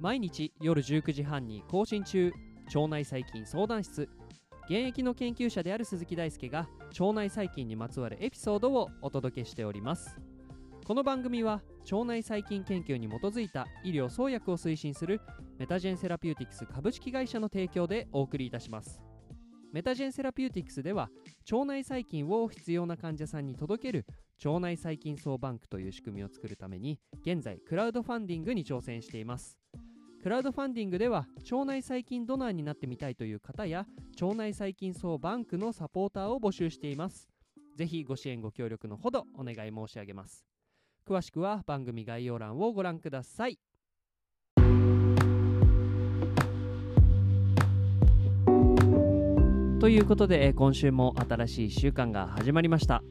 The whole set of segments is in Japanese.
毎日夜19時半に更新中腸内細菌相談室。現役の研究者である鈴木大輔が腸内細菌にまつわるエピソードをお届けしております。この番組は腸内細菌研究に基づいた医療創薬を推進するメタジェンセラピューティクス株式会社の提供でお送りいたしますメタジェンセラピューティクスでは腸内細菌を必要な患者さんに届ける腸内細菌叢バンクという仕組みを作るために現在クラウドファンディングに挑戦しています。クラウドファンディングでは腸内細菌ドナーになってみたいという方や腸内細菌総バンクのサポーターを募集しています。ぜひご支援ご協力のほどお願い申し上げます。詳しくは番組概要欄をご覧ください。ということで今週も新しい1週間が始まりました。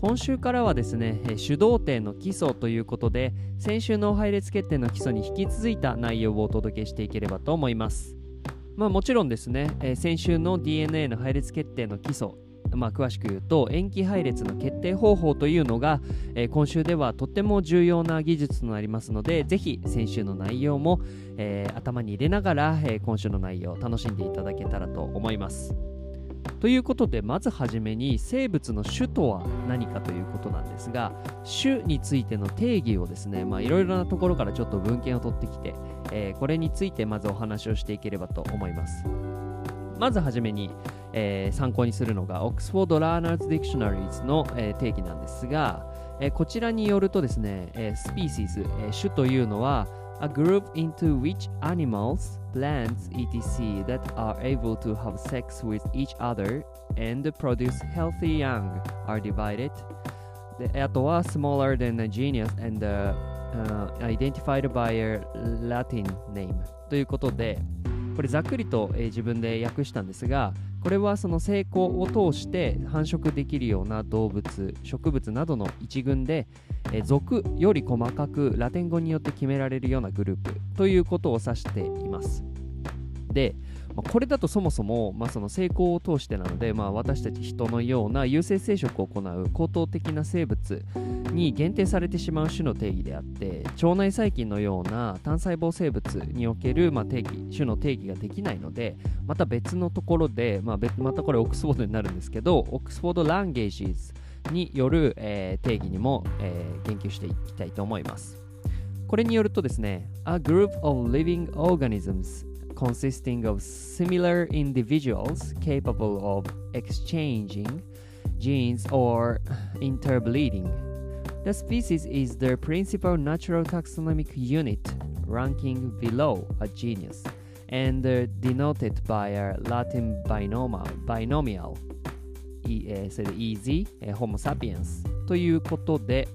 今週からはですね主導点の基礎ということで先週の配列決定の基礎に引き続いた内容をお届けしていければと思いますまあもちろんですね先週の DNA の配列決定の基礎まあ、詳しく言うと塩基配列の決定方法というのが、え、今週ではとっても重要な技術となりますのでぜひ先週の内容も、えー、頭に入れながら、え、今週の内容を楽しんでいただけたらと思います。ということでまずはじめに生物の種とは何かということなんですが種についての定義をですねいろいろなところからちょっと文献を取ってきて、えー、これについてまずお話をしていければと思います。まずはじめに、えー、参考にするのが Oxford Learners Dictionaries の、えー、定義なんですが、えー、こちらによるとですね、え、スピーシーズ、えー、種というのは a group into which animals, plants, etc. that are able to have sex with each other and produce healthy young are divided. であとは smaller than a genus and、uh, identified by a Latin name ということでこれざっくりと、えー、自分で訳したんですが これはその成功を通して繁殖できるような動物植物などの一群で、え、属より細かくラテン語によって決められるようなグループということを指しています。でまあ、これだとそもそも、まあ、その成功を通してなので、まあ、私たち人のような有性生殖を行う高等的な生物に限定されてしまう種の定義であって腸内細菌のような単細胞生物における、まあ、定義種の定義ができないのでまた別のところで、まあ、またこれオックスフォードになるんですけどオックスフォード・ランゲージズによる、えー、定義にも、えー、言及していきたいと思います。これによるとですね、A group of living organisms consisting of similar individuals capable of exchanging genes or interbreeding. The species is the principal natural taxonomic unit, ranking below a genus, and uh, denoted by a Latin binomial, binomial e, それで EZ、Homo sapiens ということで、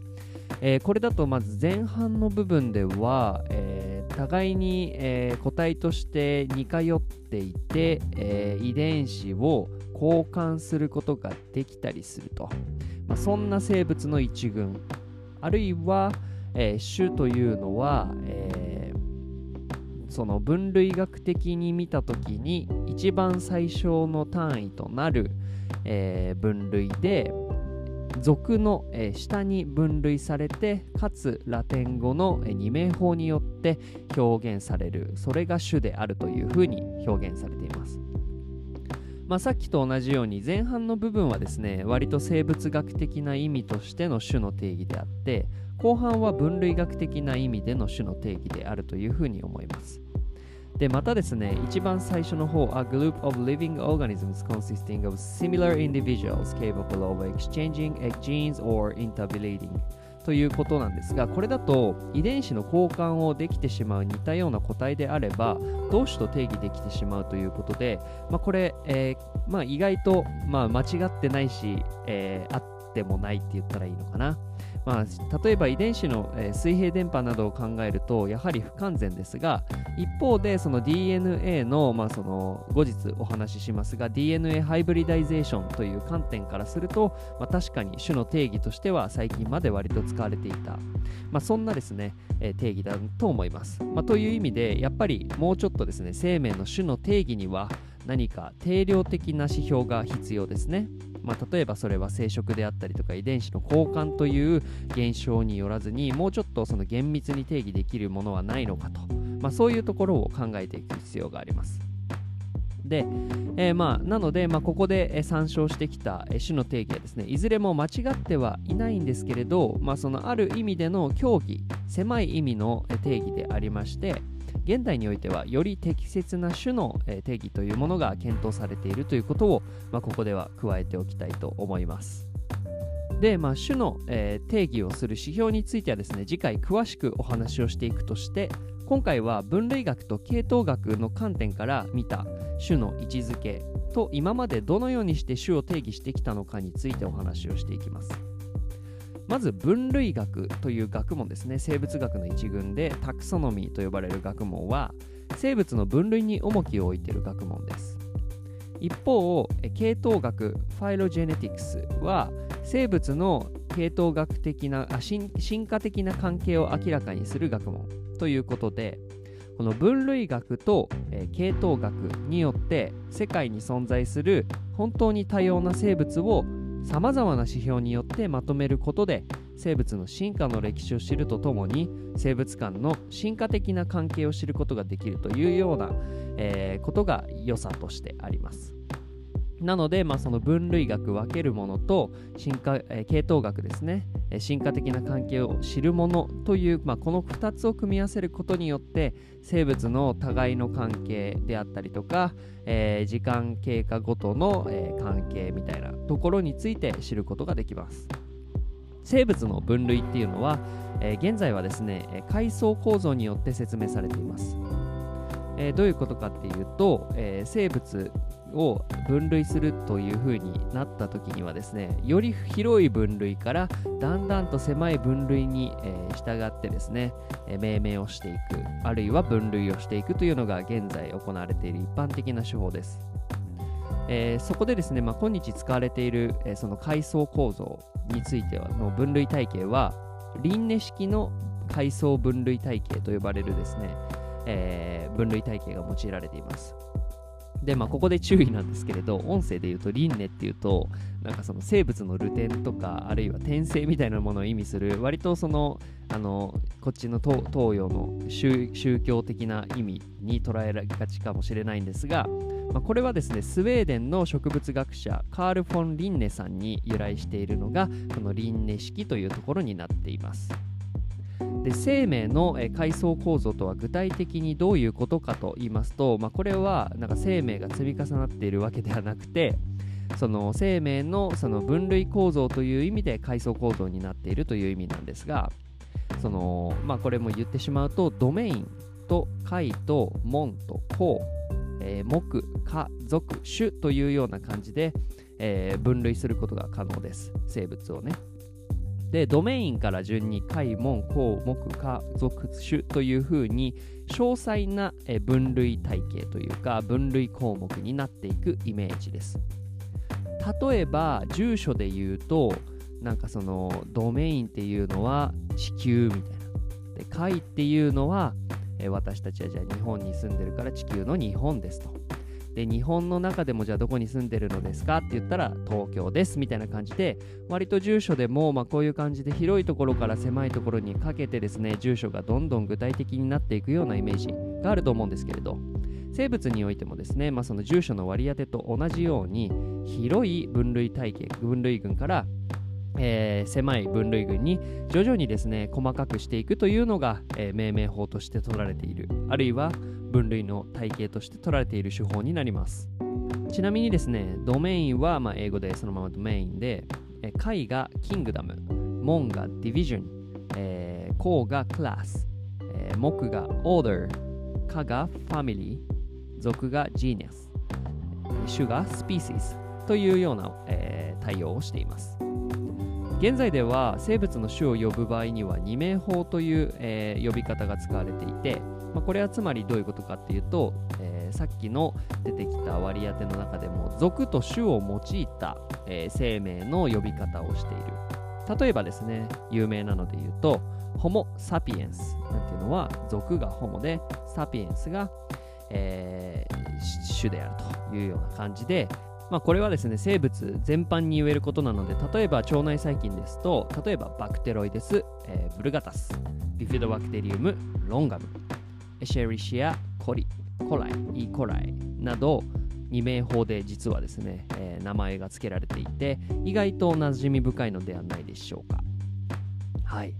えー、これだとまず前半の部分では、えー、 互いに、えー、個体として似通っていて、え遺伝子を交換することができたりすると、まあ、そんな生物の一群。あるいは、え種というのは、えその分類学的に見た時に一番最小の単位となる、え分類で、属の、え下に分類されてかつラテン語の、二名法によって表現されるそれが種であるというふうに表現されています。まあ、さっきと同じように前半の部分はですね割と生物学的な意味としての種の定義であって後半は分類学的な意味での種の定義であるというふうに思います。で、またですね、一番最初の方、A group of living organisms consisting of similar individuals capable of exchanging genes or interbreeding ということなんですが、これだと遺伝子の交換をできてしまう似たような個体であれば、同種と定義できてしまうということで、まあ、これ、えー、まあ、意外と、まあ、間違ってないし、えー、あってもないって言ったらいいのかな。まあ、例えば遺伝子の、えー、水平電波などを考えるとやはり不完全ですが一方でその DNA の,、まあその後日お話ししますが DNA ハイブリダイゼーションという観点からすると、まあ、確かに種の定義としては最近まで割と使われていた、まあ、そんなですね、えー、定義だと思います、まあ、という意味でやっぱりもうちょっとですね生命の種の定義には何か定量的な指標が必要ですね。まあ、例えばそれは生殖であったりとか遺伝子の交換という現象によらずにもうちょっとその厳密に定義できるものはないのかと、まあ、そういうところを考えていく必要があります。で、えー、まあなので、まあ、ここで参照してきた種の定義はですねいずれも間違ってはいないんですけれど、まあ、そのある意味での競技狭い意味の定義でありまして現代においてはより適切な種の定義というものが検討されているということを、まあ、ここでは加えておきたいと思います。で、まあ、種の、え、定義をする指標についてはですね次回詳しくお話をしていくとして今回は分類学と系統学の観点から見た種の位置づけと今までどのようにして種を定義してきたのかについてお話をしていきますまず分類学という学問ですね。生物学の一群でタクソノミーと呼ばれる学問は生物の分類に重きを置いている学問です。一方系統学ファイロジェネティクスは生物の系統学的な進化的な関係を明らかにする学問ということでこの分類学と、え、系統学によって世界に存在する本当に多様な生物をさまざまな指標によってまとめることで生物の進化の歴史を知るとともに生物間の進化的な関係を知ることができるというような、えー、ことが良さとしてあります。なので、まあ、その分類学分けるものと進化、えー、系統学ですね。進化的な関係を知るものという、まあ、この2つを組み合わせることによって生物の互いの関係であったりとか、えー、時間経過ごとの、えー、関係みたいなところについて知ることができます。生物の分類っていうのは、えー、現在はですね階層構造によって説明されています、えー、どういうことかっていうと、えー、生物を分類するというふうになった時にはですねより広い分類からだんだんと狭い分類に、従ってですね、命名をしていくあるいは分類をしていくというのが現在行われている一般的な手法です、えー、そこでですね、まあ、今日使われている、その階層構造についてはの分類体系は輪廻式の階層分類体系と呼ばれるですね、え分類体系が用いられています。で、まあ、ここで注意なんですけれど、音声で言うと、輪廻っていうと、なんかその生物の流転とか、あるいは転生みたいなものを意味する、割とその、あの、こっちの東洋の宗教的な意味に捉えられがちかもしれないんですが、まあ、これはですね、スウェーデンの植物学者、カール・フォン・リンネさんに由来しているのが、この輪廻式というところになっています。で生命の階層構造とは具体的にどういうことかと言いますと、まあ、これはなんか生命が積み重なっているわけではなくてその生命のその分類構造という意味で階層構造になっているという意味なんですがその、まあ、これも言ってしまうとドメインと階と門と項、えー、目家族種というような感じで、えー、分類することが可能です生物をね。で、ドメインから順に解門、項目、家族種というふうに詳細な分類体系というか分類項目になっていくイメージです。例えば住所で言うとなんかそのドメインっていうのは地球みたいな。で解っていうのは私たちはじゃあ日本に住んでるから地球の日本ですと。で日本の中でもじゃあどこに住んでるのですかって言ったら東京ですみたいな感じで割と住所でもまあこういう感じで広いところから狭いところにかけてですね住所がどんどん具体的になっていくようなイメージがあると思うんですけれど生物においてもですね、まあ、その住所の割り当てと同じように広い分類体系分類群からえー、狭い分類群に徐々にですね細かくしていくというのが、えー、命名法として取られている。あるいは分類の体系として取られている手法になります。ちなみにですねドメインは、まあ、英語でそのままドメインで、えー、がキングダム門がディビジョン、えー、項がクラス、えー、目がオーダー科がファミリー属がジーニアス種がスピーシーズというような、えー、対応をしています。現在では生物の種を呼ぶ場合には二名法という、えー、呼び方が使われていて、まあ、これはつまりどういうことかっていうと、えー、さっきの出てきた割り当ての中でも属と種を用いた、えー、生命の呼び方をしている。例えばですね有名なので言うとホモ・サピエンスなんていうのは属がホモでサピエンスが、えー、種であるというような感じでまあ、これはですね生物全般に言えることなので例えば腸内細菌ですと例えばバクテロイデス、えー、ブルガタスビフィドバクテリウムロンガム、エシェリシアコリコライイコライなど2名法で実はですね、えー、名前が付けられていて意外と馴染み深いのではないでしょうか。はい。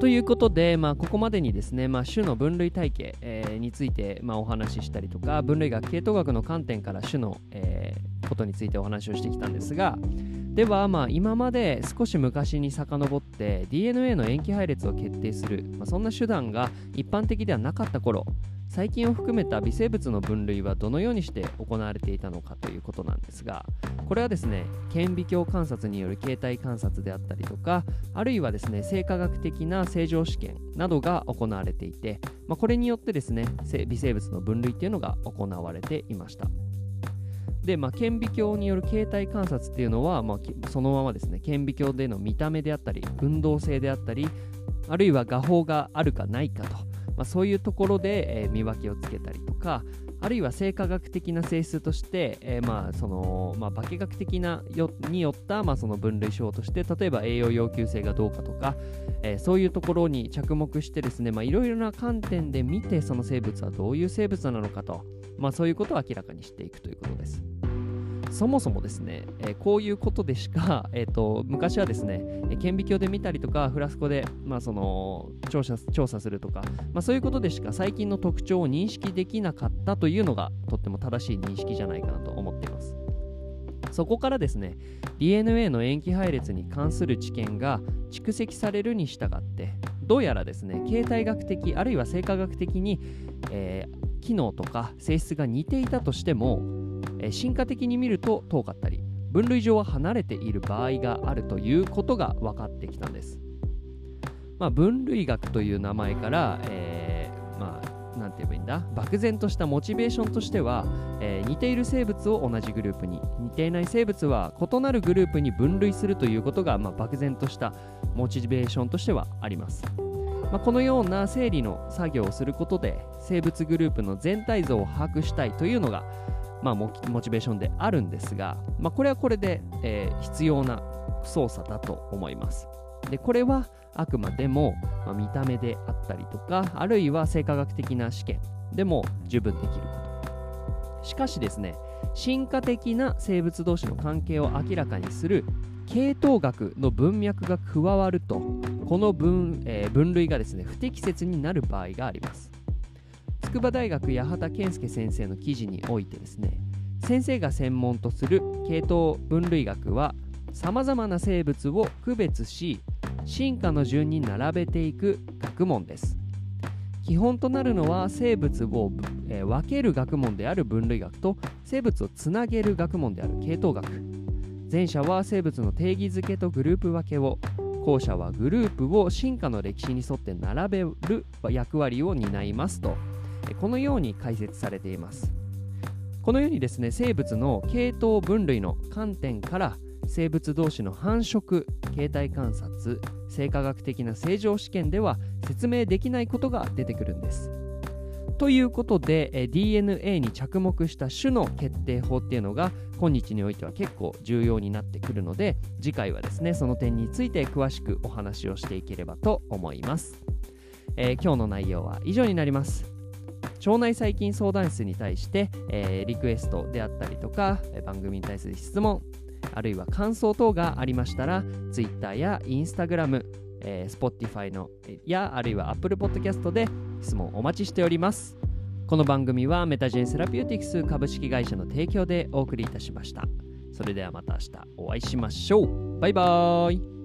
ということで、まあ、ここまでにですね、まあ、種の分類体系、えー、について、まあ、お話ししたりとか分類学系統学の観点から種の、えー、ことについてお話をしてきたんですがでは、まあ、今まで少し昔に遡って DNA の塩基配列を決定する、まあ、そんな手段が一般的ではなかった頃細菌を含めた微生物の分類はどのようにして行われていたのかということなんですがこれはですね顕微鏡観察による形態観察であったりとかあるいはですね生化学的な正常試験などが行われていて、まあ、これによってですね微生物の分類っていうのが行われていました。で、まあ、顕微鏡による形態観察っていうのは、まあ、そのままですね。顕微鏡での見た目であったり運動性であったりあるいは画法があるかないかと。まあ、そういうところで、えー、見分けをつけたりとかあるいは生化学的な性質として、えー、まあそのまあ、化学的なよによった、まあ、その分類症として例えば栄養要求性がどうかとか、えー、そういうところに着目してですねいろいろな観点で見てその生物はどういう生物なのかと、まあ、そういうことを明らかにしていくということです。そもそもですね、えー、こういうことでしか、えーと、昔はですね、顕微鏡で見たりとか、フラスコで、まあ、その調査調査するとか、まあ、そういうことでしか最近の特徴を認識できなかったというのがとっても正しい認識じゃないかなと思っています。そこからですね、DNA の塩基配列に関する知見が蓄積されるに従って、どうやらですね、形態学的、あるいは生化学的に、えー、機能とか性質が似ていたとしても、え進化的に見ると遠かったり分類上は離れている場合があるということが分かってきたんです、まあ、分類学という名前から、えー、まあなんて言えばいいんだ？漠然としたモチベーションとしては、えー、似ている生物を同じグループに似ていない生物は異なるグループに分類するということが、まあ、漠然としたモチベーションとしてはあります。まあ、このような整理の作業をすることで生物グループの全体像を把握したいというのが、まあ、モチベーションであるんですが、まあ、これはこれで、えー、必要な操作だと思います。でこれはあくまでも、まあ、見た目であったりとかあるいは生化学的な試験でも十分できることしかしですね進化的な生物同士の関係を明らかにする系統学の文脈が加わるとこの分,、えー、分類がですね不適切になる場合があります筑波大学八幡健介先生の記事においてですね先生が専門とする系統分類学はさまざまな生物を区別し進化の順に並べていく学問です。基本となるのは生物を、え、分ける学問である分類学と生物をつなげる学問である系統学。前者は生物の定義づけとグループ分けを後者はグループを進化の歴史に沿って並べる役割を担いますと。このように解説されています。このようにですね生物の系統分類の観点から生物同士の繁殖形態観察生化学的な正常試験では説明できないことが出てくるんです。ということで、DNA に着目した種の決定法っていうのが今日においては結構重要になってくるので次回はですねその点について詳しくお話をしていければと思います、えー、今日の内容は以上になります。腸内細菌相談室に対して、えー、リクエストであったりとか番組に対する質問あるいは感想等がありましたら Twitter や Instagram、えー、Spotify のやあるいは Apple Podcast で質問お待ちしております。この番組はメタジェンセラピューティクス株式会社の提供でお送りいたしました。それではまた明日お会いしましょう。バイバーイ。